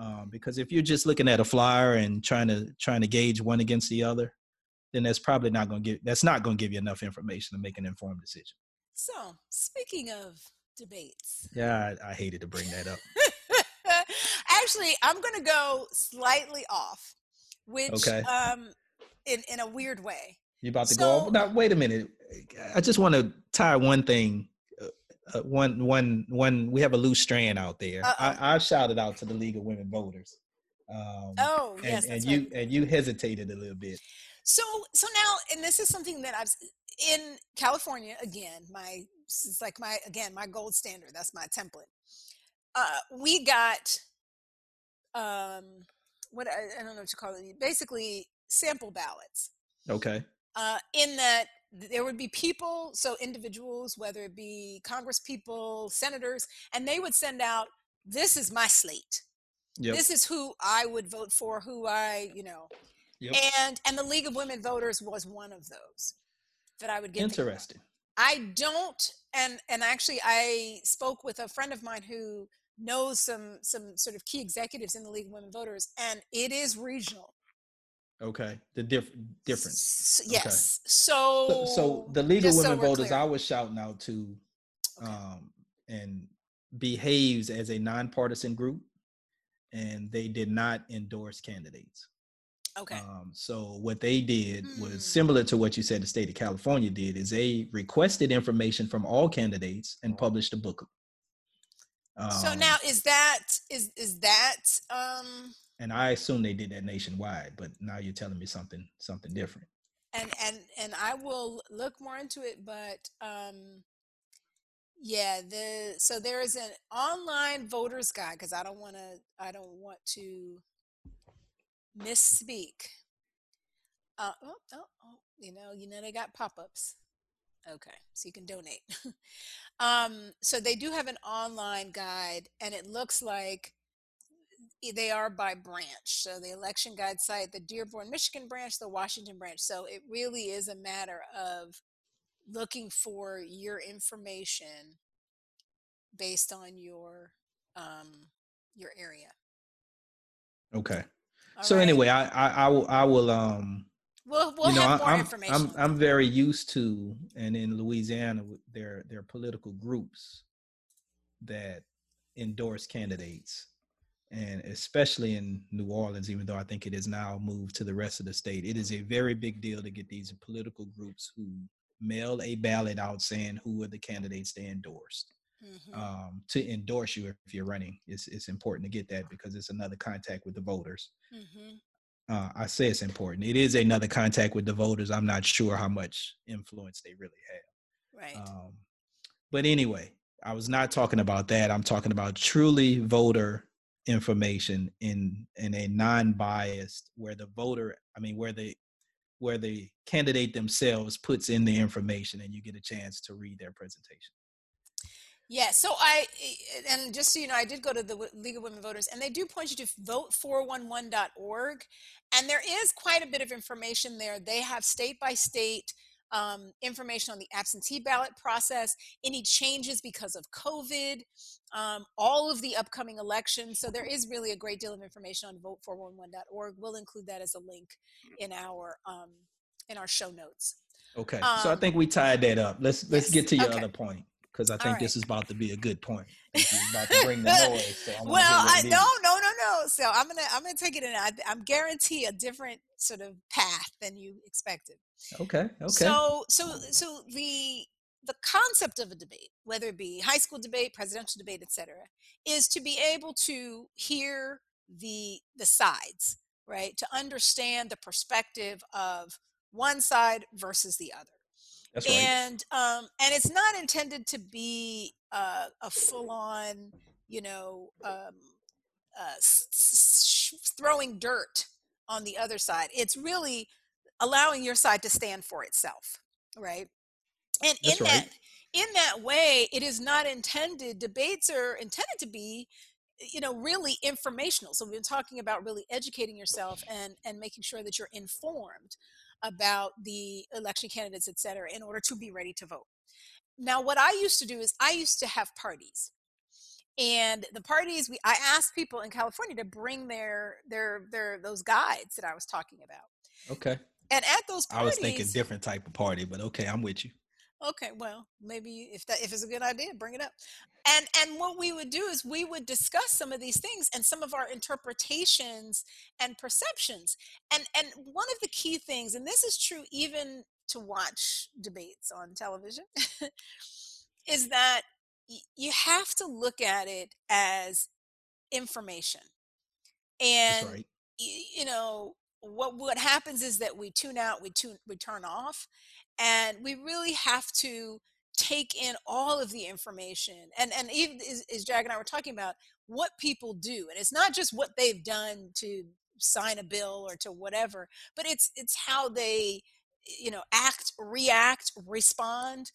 Speaker 5: Um, because if you're just looking at a flyer and trying to trying to gauge one against the other, then that's probably not going to give that's not going to give you enough information to make an informed decision.
Speaker 2: so speaking of debates.
Speaker 5: Yeah, I, I hated to bring that up.
Speaker 2: Actually, I'm going to go slightly off, which
Speaker 5: Okay.
Speaker 2: um, in in a weird way.
Speaker 5: You about to go
Speaker 2: So-
Speaker 5: off? Now, wait a minute. I just want to tie one thing. Uh, one, one, one. We have a loose strand out there.
Speaker 2: Uh-oh.
Speaker 5: I, I shouted out to the League of Women Voters. Um,
Speaker 2: Oh
Speaker 5: and,
Speaker 2: yes,
Speaker 5: and
Speaker 2: that's
Speaker 5: you
Speaker 2: right.
Speaker 5: and you hesitated a little bit.
Speaker 2: So so now, and this is something that I've in California again. My it's like my again my gold standard. That's my template. Uh, we got um what I, I don't know what you call it. Basically, sample ballots.
Speaker 5: Okay.
Speaker 2: uh, in that th- there would be people, so individuals, whether it be Congress people, senators, and they would send out, "This is my slate,"
Speaker 5: Yep.
Speaker 2: this is who I would vote for, who I, you know,
Speaker 5: Yep.
Speaker 2: and and the League of Women Voters was one of those that I would get.
Speaker 5: Interesting.
Speaker 2: I don't, and and actually, I spoke with a friend of mine who knows some some sort of key executives in the League of Women Voters, and it is regional.
Speaker 5: Okay. The diff- difference.
Speaker 2: S- yes.
Speaker 5: So,
Speaker 2: So
Speaker 5: so the legal of
Speaker 2: just so
Speaker 5: Women Voters,
Speaker 2: clear.
Speaker 5: I was shouting out to,
Speaker 2: Okay.
Speaker 5: um, and behaves as a nonpartisan group, and they did not endorse candidates.
Speaker 2: okay.
Speaker 5: Um, so what they did
Speaker 2: Mm.
Speaker 5: was similar to what you said the state of California did is they requested information from all candidates and published a book.
Speaker 2: so
Speaker 5: Um,
Speaker 2: now is that is is that um
Speaker 5: and I assume they did that nationwide, but now you're telling me something something different.
Speaker 2: and and and I will look more into it, but um yeah, the so there is an online voters guide because I don't want to I don't want to misspeak. Uh, oh, oh, oh, you know, you know they got pop-ups. Okay, so you can donate. um, so they do have an online guide, and it looks like they are by branch. So the election guide site, the Dearborn, Michigan branch, the Washington branch. So it really is a matter of looking for your information based on your um, your area.
Speaker 5: Okay.
Speaker 2: All
Speaker 5: so
Speaker 2: right?
Speaker 5: anyway, I, I I will I will um
Speaker 2: we'll we'll
Speaker 5: you know
Speaker 2: have more
Speaker 5: I'm,
Speaker 2: information.
Speaker 5: I'm I'm very used to and in Louisiana with their their political groups that endorse candidates and especially in New Orleans even though I think it is now moved to the rest of the state it is a very big deal to get these political groups who mail a ballot out saying who are the candidates they endorsed
Speaker 2: Mhm.
Speaker 5: um, to endorse you if you're running it's, it's important to get that because it's another contact with the voters
Speaker 2: Mhm.
Speaker 5: uh, I say it's important. It is another contact with the voters. I'm not sure how much influence they really
Speaker 2: Right.
Speaker 5: have. Um, but anyway, I was not talking about that. I'm talking about truly voter information in in a non-biased where the voter, I mean, where the where the candidate themselves puts in the information and you get a chance to read their presentation.
Speaker 2: Yeah, so I, and just so you know, I did go to the League of Women Voters, and they do point you to vote411.org. And there is quite a bit of information there. They have state by state um, information on the absentee ballot process, any changes because of COVID, um, all of the upcoming elections. So there is really a great deal of information on vote411.org. We'll include that as a link in our um, in our show notes.
Speaker 5: Okay, so I
Speaker 2: Um,
Speaker 5: think we tied that up. Let's let's
Speaker 2: yes,
Speaker 5: get to your
Speaker 2: okay.
Speaker 5: other point because I think
Speaker 2: right.
Speaker 5: this is about to be a good point. I think you're about to bring the noise. So
Speaker 2: well, I no, no, no, no. So I'm gonna I'm gonna take it in. I, I'm guarantee a different sort of path than you expected.
Speaker 5: Okay. Okay.
Speaker 2: So so so the the concept of a debate, whether it be high school debate, presidential debate, etc., is to be able to hear the the sides, right? To understand the perspective of one side versus the other
Speaker 5: That's right.
Speaker 2: and um, and it's not intended to be uh, a full-on, you know, um, uh, s- s- s- throwing dirt on the other side. It's really allowing your side to stand for itself, right? And
Speaker 5: That's
Speaker 2: in
Speaker 5: right.
Speaker 2: that in that way, it is not intended. Debates are intended to be you know really informational so we've been talking about really educating yourself and and making sure that you're informed about the election candidates et cetera in order to be ready to vote now what i used to do is i used to have parties and the parties we i asked people in california to bring their their their those guides that i was talking about
Speaker 5: Okay.
Speaker 2: and at those parties, I
Speaker 5: was thinking different type of party, but okay, I'm with you.
Speaker 2: Okay, well, maybe if that if it's a good idea, bring it up. And and what we would do is we would discuss some of these things and some of our interpretations and perceptions. And and one of the key things, and this is true even to watch debates on television, is that you have to look at it as information. And
Speaker 5: right.
Speaker 2: y- you know what what happens is that we tune out we tune we turn off and we really have to take in all of the information and and even as, as jag and i were talking about what people do and it's not just what they've done to sign a bill or to whatever but it's it's how they you know act react respond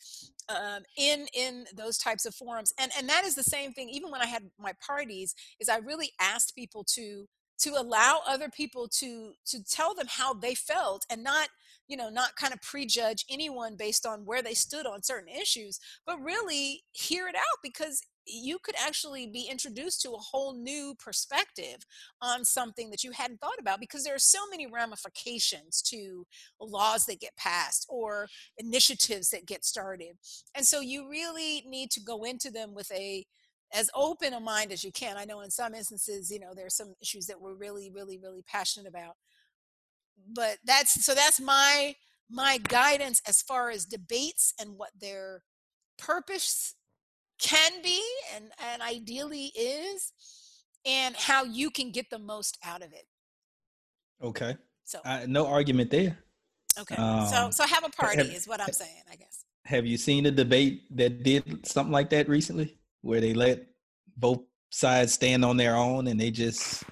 Speaker 2: um, in in those types of forums and and that is the same thing even when i had my parties is i really asked people to to allow other people to to tell them how they felt and not you know not kind of prejudge anyone based on where they stood on certain issues but really hear it out because you could actually be introduced to a whole new perspective on something that you hadn't thought about because there are so many ramifications to laws that get passed or initiatives that get started. And so you really need to go into them with a as open a mind as you can. I know in some instances, you know, there are some issues that we're really, really, really passionate about. But that's so that's my my guidance as far as debates and what their purpose can be and, and ideally is and how you can get the most out of it.
Speaker 5: Okay.
Speaker 2: so
Speaker 5: Uh, no argument there.
Speaker 2: okay. So
Speaker 5: um,
Speaker 2: so have a party
Speaker 5: have-
Speaker 2: is what i'm saying i guess.
Speaker 5: Have you seen a debate that did something like that recently, where they let both sides stand on their own and they just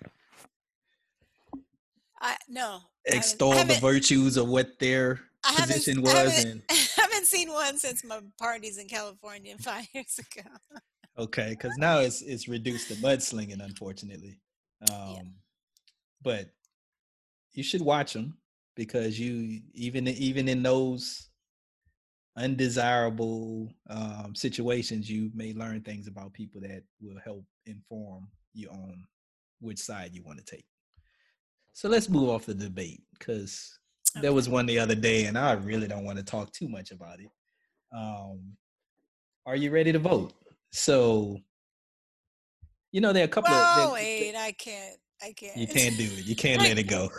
Speaker 2: i no. I haven't- I
Speaker 5: extol the virtues of what their
Speaker 2: I
Speaker 5: position
Speaker 2: I
Speaker 5: was?
Speaker 2: haven't,
Speaker 5: And
Speaker 2: I haven't seen one since my parties in California five years ago.
Speaker 5: okay, because now it's it's reduced to mudslinging, unfortunately. Um, But you should watch them because you even even in those undesirable um, situations, you may learn things about people that will help inform you on which side you want to take. So let's move off the debate because there was one the other day, and I really don't want to talk too much about it. Um, are you ready to vote? So, you know, there are a couple of.
Speaker 2: Whoa,
Speaker 5: there-
Speaker 2: wait, I can't. I can't.
Speaker 5: you can't do it. You can't let it go.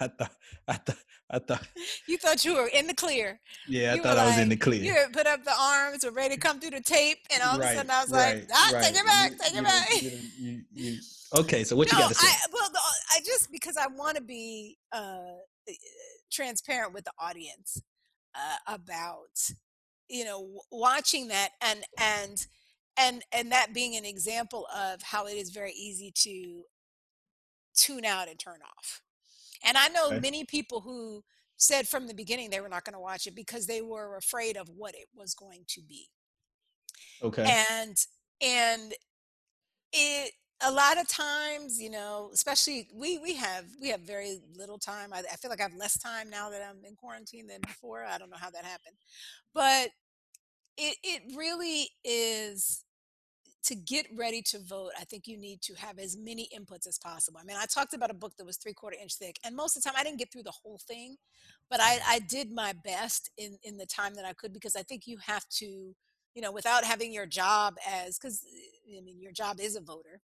Speaker 5: I thought, I thought, I thought.
Speaker 2: You thought you were in the clear.
Speaker 5: Yeah, I
Speaker 2: You
Speaker 5: thought I was in the clear.
Speaker 2: You put up the arms, were ready to come through the tape, and all of a sudden I was like, ah, take it back, take
Speaker 5: you
Speaker 2: it back.
Speaker 5: you- you- okay, so what you got to say?
Speaker 2: I, well, the, I just because I want to be uh, transparent with the audience uh, about you know watching that and and and and that being an example of how it is very easy to tune out and turn off. And I know
Speaker 5: Okay.
Speaker 2: many people who said from the beginning they were not going to watch it because they were afraid of what it was going to be
Speaker 5: okay,
Speaker 2: and and it a lot of times you know especially we we have we have very little time. I, I feel like i have less time now that i'm in quarantine than before. I don't know how that happened. But it it really is to get ready to vote i think you need to have as many inputs as possible. I mean i talked about a book that was three quarter inch thick and most of the time i didn't get through the whole thing but i i did my best in in the time that i could because i think you have to you know without having your job as because eh, i mean your job is a voter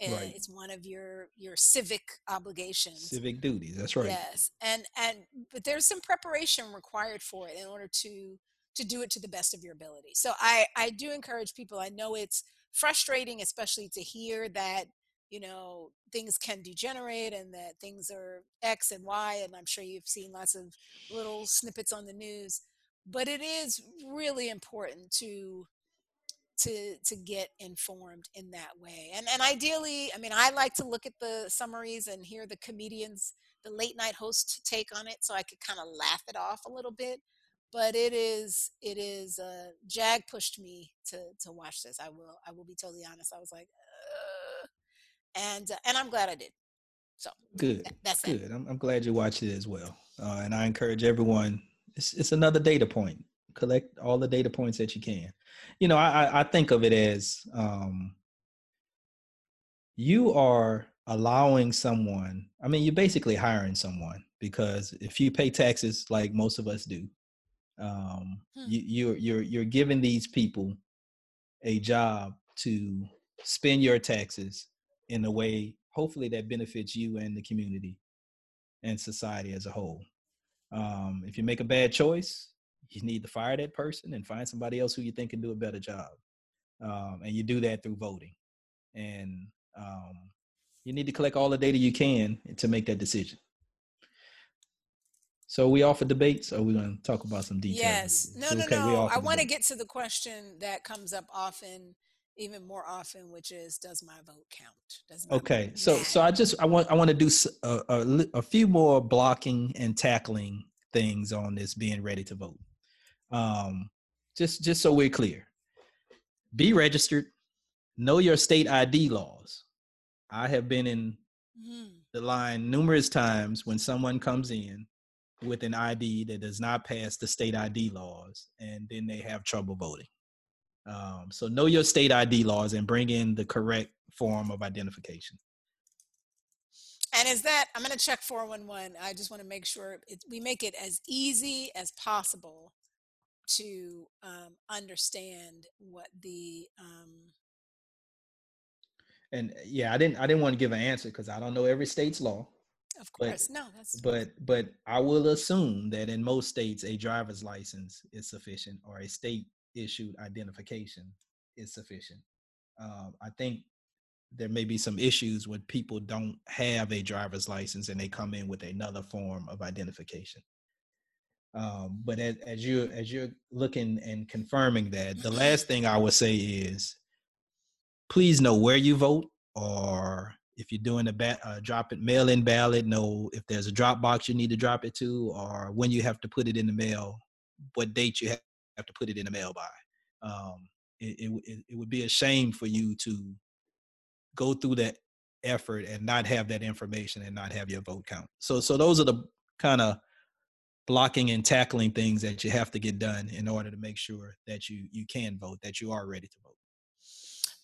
Speaker 2: and
Speaker 5: Right.
Speaker 2: it's one of your your civic obligations
Speaker 5: civic duties. That's right.
Speaker 2: Yes, and and but there's some preparation required for it in order to to do it to the best of your ability. So I I do encourage people. I know it's frustrating, especially to hear that you know things can degenerate and that things are X and Y, and I'm sure you've seen lots of little snippets on the news. But it is really important to to to get informed in that way and and ideally i mean i like to look at the summaries and hear the comedians the late night host take on it so i could kind of laugh it off a little bit but it is it is uh jag pushed me to to watch this i will i will be totally honest i was like uh, and uh, and i'm glad i did so
Speaker 5: Good.
Speaker 2: tha- that's it
Speaker 5: Good. I'm, I'm glad you watched it as well. Uh, and I encourage everyone. It's it's another data point. Collect all the data points that you can. You know, I I, think of it as um, you are allowing someone. I mean, you're basically hiring someone because if you pay taxes like most of us do, um,
Speaker 2: Hmm.
Speaker 5: you, you're you're you're giving these people a job to spend your taxes in a way hopefully that benefits you and the community and society as a whole um, if you make a bad choice you need to fire that person and find somebody else who you think can do a better job. Um, and you do that through voting. And um, you need to collect all the data you can to make that decision. So we offer debates or we're going to talk about some details
Speaker 2: yes. no no
Speaker 5: Okay,
Speaker 2: no. i want to get to the question that comes up often even more often which is does my vote count does my
Speaker 5: Okay,
Speaker 2: vote
Speaker 5: so so? I just I want I want to do a, a, a few more blocking and tackling things on this being ready to vote. Um, just just so we're clear, be registered. Know your state ID laws. I have been in
Speaker 2: Mm.
Speaker 5: the line numerous times when someone comes in with an ID that does not pass the state ID laws, and then they have trouble voting. Um, so know your state ID laws and bring in the correct form of identification.
Speaker 2: And is that I'm going to check 411. I just want to make sure it, we make it as easy as possible to um, understand what the um,
Speaker 5: And uh, yeah, I didn't I didn't want to give an answer because I don't know every state's law.
Speaker 2: of
Speaker 5: But-
Speaker 2: course no that's
Speaker 5: But but I will assume that in most states a driver's license is sufficient or a state issued identification is sufficient. Um, I think there may be some issues when people don't have a driver's license and they come in with another form of identification. Um, but as, as you as you're looking and confirming that, the last thing I would say is, please know where you vote, or if you're doing a ba- uh, drop it mail-in ballot, know if there's a drop box you need to drop it to, or when you have to put it in the mail, what date you have to put it in the mail by. Um, it, it, it, it would be a shame for you to go through that effort and not have that information and not have your vote count. So, so those are the kind of blocking and tackling things that you have to get done in order to make sure that you you can vote, that you are ready to vote.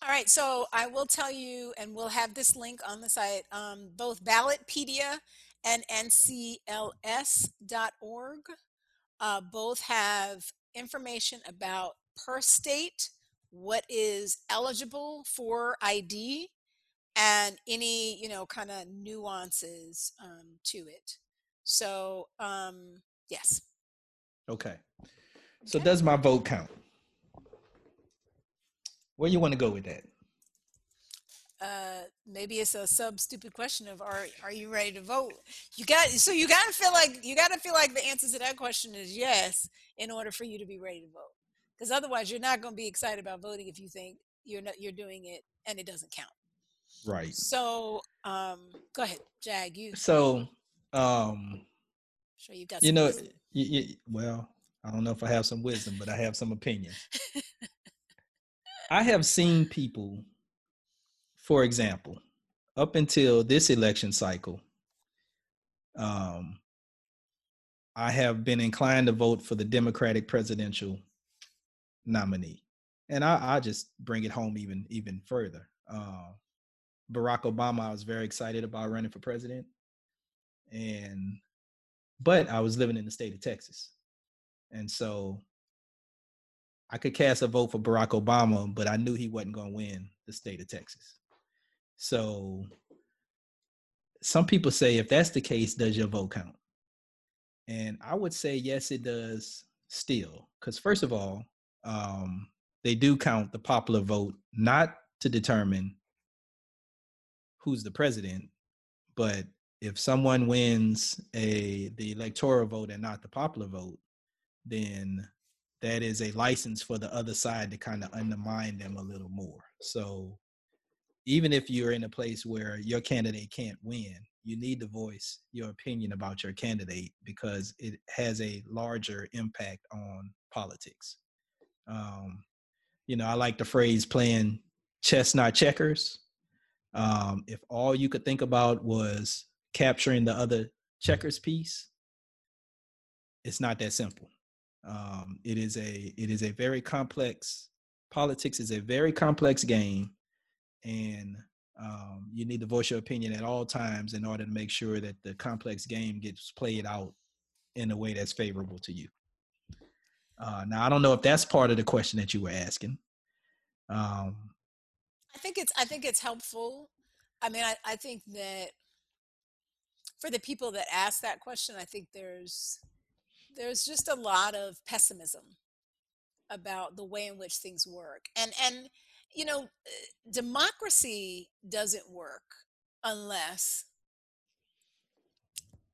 Speaker 2: All right, so I will tell you, and we'll have this link on the site. Um, both Ballotpedia and NCLS.org uh, both have information about per state what is eligible for ID and any you know kind of nuances um, to it. So um, yes,
Speaker 5: Okay. So
Speaker 2: Okay.
Speaker 5: does my vote count? Where you want to go with that?
Speaker 2: Uh, maybe it's a sub stupid question of are are you ready to vote? You got so you got to feel like you got to feel like the answer to that question is yes in order for you to be ready to vote. Because otherwise, you're not going to be excited about voting if you think you're not you're doing it and it doesn't count.
Speaker 5: Right.
Speaker 2: So um, go ahead, Jag. You
Speaker 5: So, um,
Speaker 2: sure you've got
Speaker 5: you
Speaker 2: some
Speaker 5: know,
Speaker 2: wisdom.
Speaker 5: y y well, I don't know if I have some wisdom, but I have some opinion. I have seen people, for example, up until this election cycle, um, I have been inclined to vote for the Democratic presidential nominee, and I, I just bring it home even even further. Uh, Barack Obama, I was very excited about running for president, and but I was living in the state of Texas, and so I could cast a vote for Barack Obama, but I knew he wasn't going to win the state of Texas. So some people say if that's the case, does your vote count? And I would say yes, it does still. Because first of all, um, they do count the popular vote not to determine who's the president, but if someone wins a the electoral vote and not the popular vote, then that is a license for the other side to kind of undermine them a little more. So even if you're in a place where your candidate can't win, you need to voice your opinion about your candidate because it has a larger impact on politics. Um, you know, I like the phrase playing chess, not checkers. Um, if all you could think about was capturing the other checkers piece, it's not that simple. Um, it is a it is a very complex politics is a very complex game, and um, you need to voice your opinion at all times in order to make sure that the complex game gets played out in a way that's favorable to you. Uh, now, I don't know if that's part of the question that you were asking. Um,
Speaker 2: I think it's I think it's helpful. I mean, I, I think that for the people that ask that question, I think there's there's just a lot of pessimism about the way in which things work. And and you know, uh, democracy doesn't work unless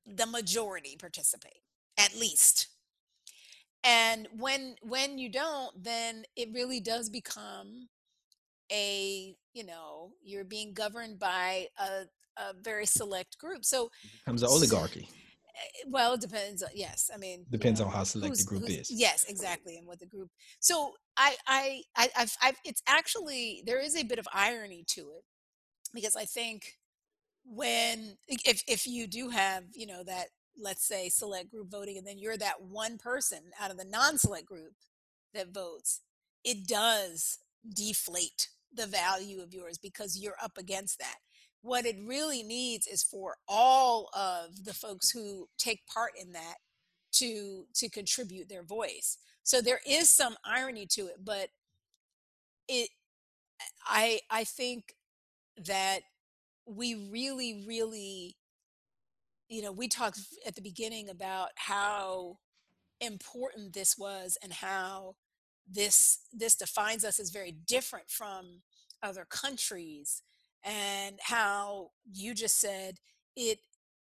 Speaker 2: the majority participate, at least. And when when you don't, then it really does become a you know you're being governed by a, a very select group so it
Speaker 5: becomes an oligarchy.
Speaker 2: Eh, well, it depends. on- Yes, I mean, you
Speaker 5: Depends
Speaker 2: know,
Speaker 5: on how select the group is.
Speaker 2: Yes, exactly, and what the group. So I, I, I, I've, I've, it's actually there is a bit of irony to it because I think when if if you do have you know that let's say select group voting and then you're that one person out of the non-select group that votes, it does deflate the value of yours because you're up against that. What it really needs is for all of the folks who take part in that to to contribute their voice. So there is some irony to it, but it I I think that we really really you know we talked at the beginning about how important this was and how this this defines us as very different from other countries and how you just said it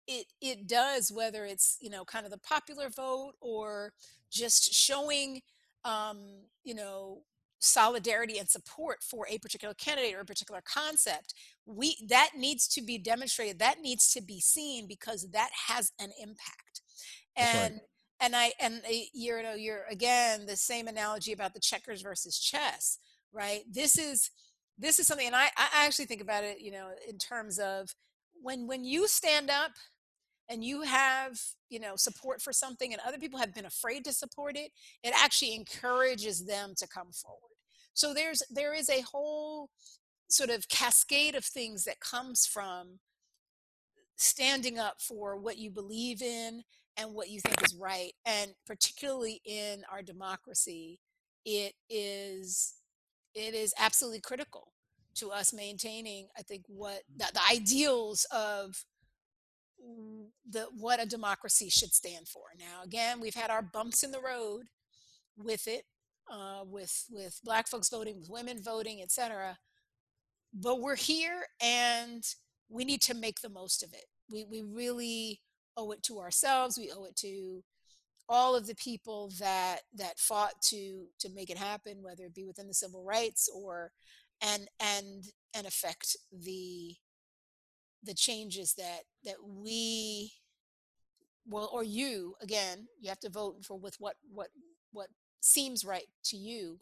Speaker 2: it it does whether it's you know kind of the popular vote or just showing um you know solidarity and support for a particular candidate or a particular concept we that needs to be demonstrated that needs to be seen because that has an impact
Speaker 5: That's right.
Speaker 2: and and i and uh, you're you know you're again the same analogy about the checkers versus chess right this is this is something and i i actually think about it you know in terms of when when you stand up and you have you know support for something and other people have been afraid to support it it actually encourages them to come forward. So there's there is a whole sort of cascade of things that comes from standing up for what you believe in and what you think is right and particularly in our democracy it is it is absolutely critical to us maintaining i think what the, the ideals of the what a democracy should stand for. Now again we've had our bumps in the road with it uh, with with black folks voting with women voting etc but we're here and we need to make the most of it. We we really owe it to ourselves we owe it to all of the people that that fought to to make it happen whether it be within the civil rights or and and and affect the the changes that that we well or you again you have to vote for with what what what seems right to you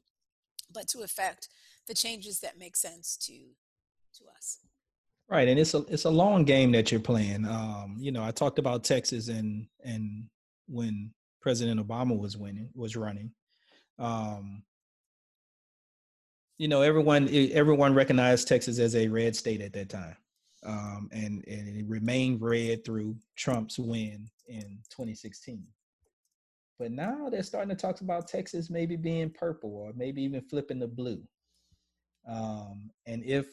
Speaker 2: but to affect the changes that make sense to to us
Speaker 5: Right, and it's a it's a long game that you're playing. Um, you know, I talked about Texas and and when President Obama was winning was running. Um, you know, everyone everyone recognized Texas as a red state at that time, um, and and it remained red through Trump's win in 2016. But now they're starting to talk about Texas maybe being purple or maybe even flipping to blue. Um, and if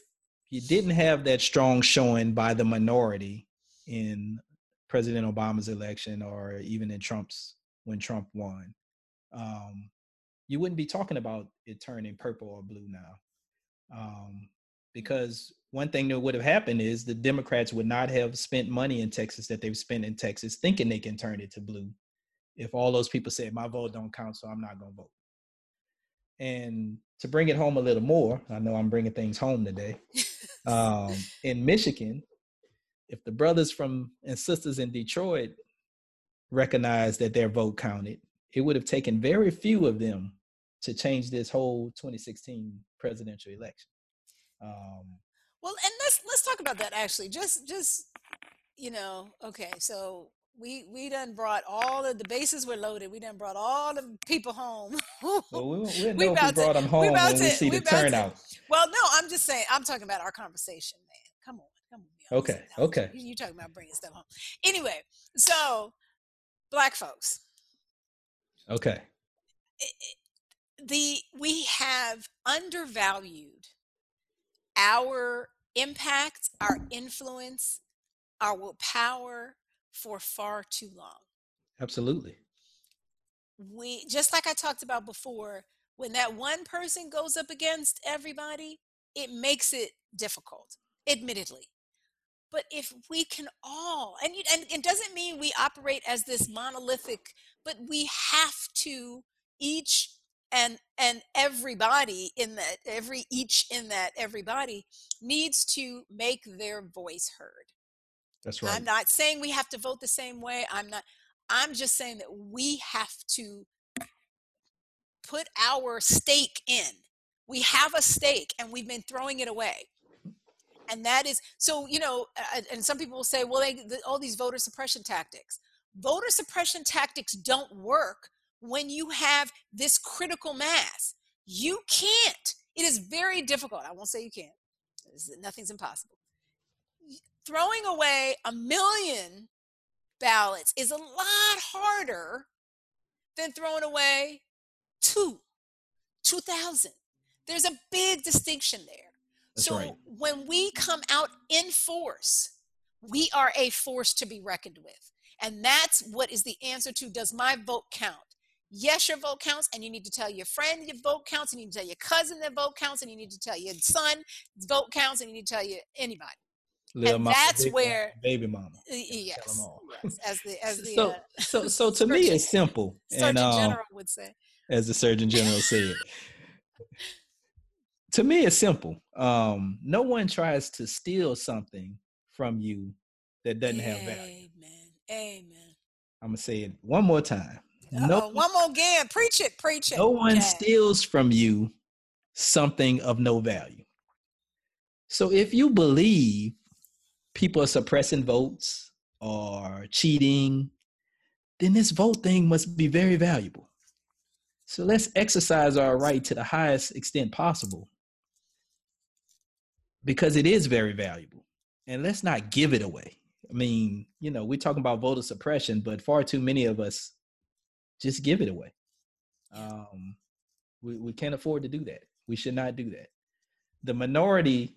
Speaker 5: you didn't have that strong showing by the minority in President Obama's election or even in Trump's when Trump won, um, you wouldn't be talking about it turning purple or blue now. Um, because one thing that would have happened is the Democrats would not have spent money in Texas that they've spent in Texas thinking they can turn it to blue if all those people said my vote don't count so i'm not going to vote and to bring it home a little more i know i'm bringing things home today um, in michigan if the brothers from and sisters in detroit recognized that their vote counted. It would have taken very few of them to change this whole 2016 presidential election. Um,
Speaker 2: well and let's let's talk about that actually. Just just you know okay so we we done brought all of the bases were loaded. We done brought all the people home.
Speaker 5: Well, we,
Speaker 2: We
Speaker 5: we
Speaker 2: about to-
Speaker 5: brought them home
Speaker 2: about
Speaker 5: when we see
Speaker 2: we
Speaker 5: the
Speaker 2: about to-
Speaker 5: turnout.
Speaker 2: Well no i'm just saying i'm talking about our conversation man. Come on come on.
Speaker 5: Okay, okay.
Speaker 2: you, you talking about bringing stuff home. Anyway so black folks.
Speaker 5: Okay.
Speaker 2: The we have undervalued our impact our influence our power for far too long.
Speaker 5: Absolutely.
Speaker 2: We just like i talked about before when that one person goes up against everybody it makes it difficult admittedly but if we can all and you- and it doesn't mean we operate as this monolithic but we have to each and and everybody in that every each in that everybody needs to make their voice heard
Speaker 5: That's right.
Speaker 2: I'm not saying we have to vote the same way. I'm not. I'm just saying that we have to put our stake in. We have a stake and we've been throwing it away. And that is so, you know, and some people will say, well, they, the, all these voter suppression tactics. Voter suppression tactics don't work when you have this critical mass. You can't. It is very difficult. I won't say you can't. Nothing's impossible. Throwing away a million ballots is a lot harder than throwing away two, 2,000. There's a big distinction there.
Speaker 5: That's
Speaker 2: so
Speaker 5: right.
Speaker 2: when we come out in force, we are a force to be reckoned with. And that's what is the answer to does my vote count? Yes, your vote counts, and you need to tell your friend your vote counts, and you need to tell your cousin their vote counts, and you need to tell your son vote counts, and you need to tell you anybody.
Speaker 5: Little
Speaker 2: and
Speaker 5: mama,
Speaker 2: that's
Speaker 5: big
Speaker 2: where-
Speaker 5: mama, baby mama.
Speaker 2: Yes,
Speaker 5: Tell 'em all.
Speaker 2: yes, as the as the
Speaker 5: So,
Speaker 2: uh,
Speaker 5: so, so to me, it's simple,
Speaker 2: Surgeon
Speaker 5: and um,
Speaker 2: General would say.
Speaker 5: as the Surgeon General said. To me, it's simple. Um, no one tries to steal something from you that doesn't have value.
Speaker 2: Amen. Amen.
Speaker 5: I'm gonna say it one more time. No,
Speaker 2: Uh-oh, one more again. Preach it. Preach it.
Speaker 5: no one
Speaker 2: Jazz.
Speaker 5: steals from you something of no value. So if you believe people are suppressing votes or cheating, then this vote thing must be very valuable. So let's exercise our right to the highest extent possible because it is very valuable. And let's not give it away. I mean, you know, we're talking about voter suppression, but far too many of us just give it away. Um, we, we can't afford to do that. We should not do that. The minority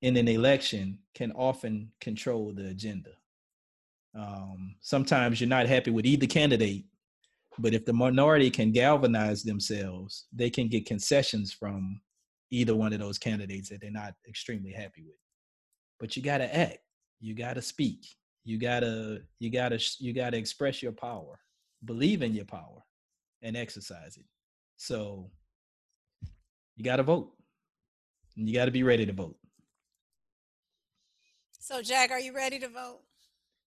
Speaker 5: in an election can often control the agenda. Um, sometimes you're not happy with either candidate, but if the minority can galvanize themselves, they can get concessions from either one of those candidates that they're not extremely happy with. But you got to act. You got to speak. You got to you got to you got to express your power. Believe in your power and exercise it. So you got to vote. And you got to be ready to vote.
Speaker 2: So, Jag, are you ready to vote?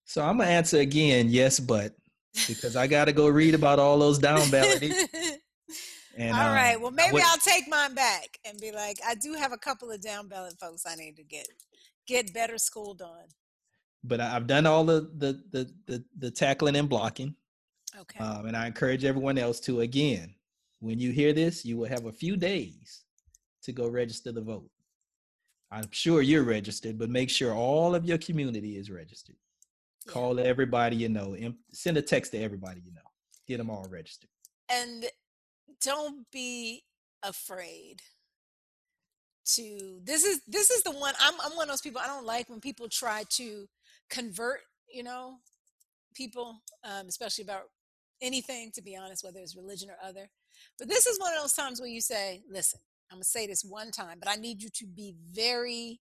Speaker 5: So I'm gonna answer again, yes, but because I got to go read about all those down ballot. And,
Speaker 2: All
Speaker 5: um,
Speaker 2: right. Well, maybe
Speaker 5: would-
Speaker 2: I'll take mine back and be like, I do have a couple of down ballot folks I need to get get better schooled on.
Speaker 5: but I've done all the the the the, the tackling and blocking,
Speaker 2: Okay.
Speaker 5: um, and I encourage everyone else to again, when you hear this, you will have a few days to go register the vote. I'm sure you're registered, but make sure all of your community is registered.
Speaker 2: Yeah.
Speaker 5: Call everybody you know, and send a text to everybody you know. Get them all registered.
Speaker 2: and don't be afraid to this is this is the one I'm I'm one of those people I don't like when people try to convert, you know, people, um, especially about anything, to be honest, whether it's religion or other. But this is one of those times where you say, listen, I'm gonna say this one time, but I need you to be very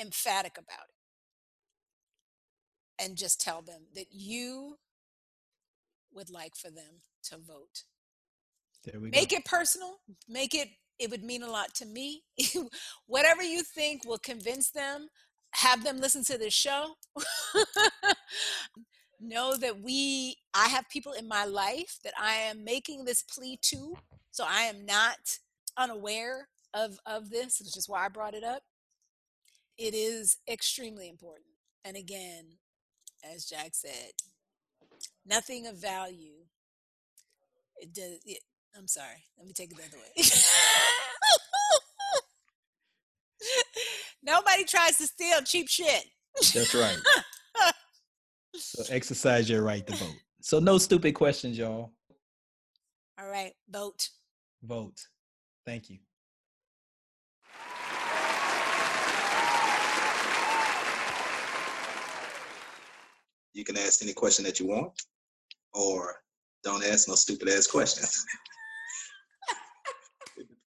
Speaker 2: emphatic about it. And just tell them that you would like for them to vote.
Speaker 5: There we
Speaker 2: Make
Speaker 5: go.
Speaker 2: it personal. Make it, it would mean a lot to me. Whatever you think will convince them, have them listen to this show. know that we, I have people in my life that I am making this plea to. So I am not unaware of, of this, which is why I brought it up. It is extremely important. And again, as Jag said, nothing of value. It does. It, I'm sorry. Let me take it the other way. Nobody tries to steal cheap shit.
Speaker 5: That's right. so exercise your right to vote. So no stupid questions, y'all.
Speaker 2: All right, vote.
Speaker 5: Vote. Thank you.
Speaker 3: You can ask any question that you want, or don't ask no stupid ass questions.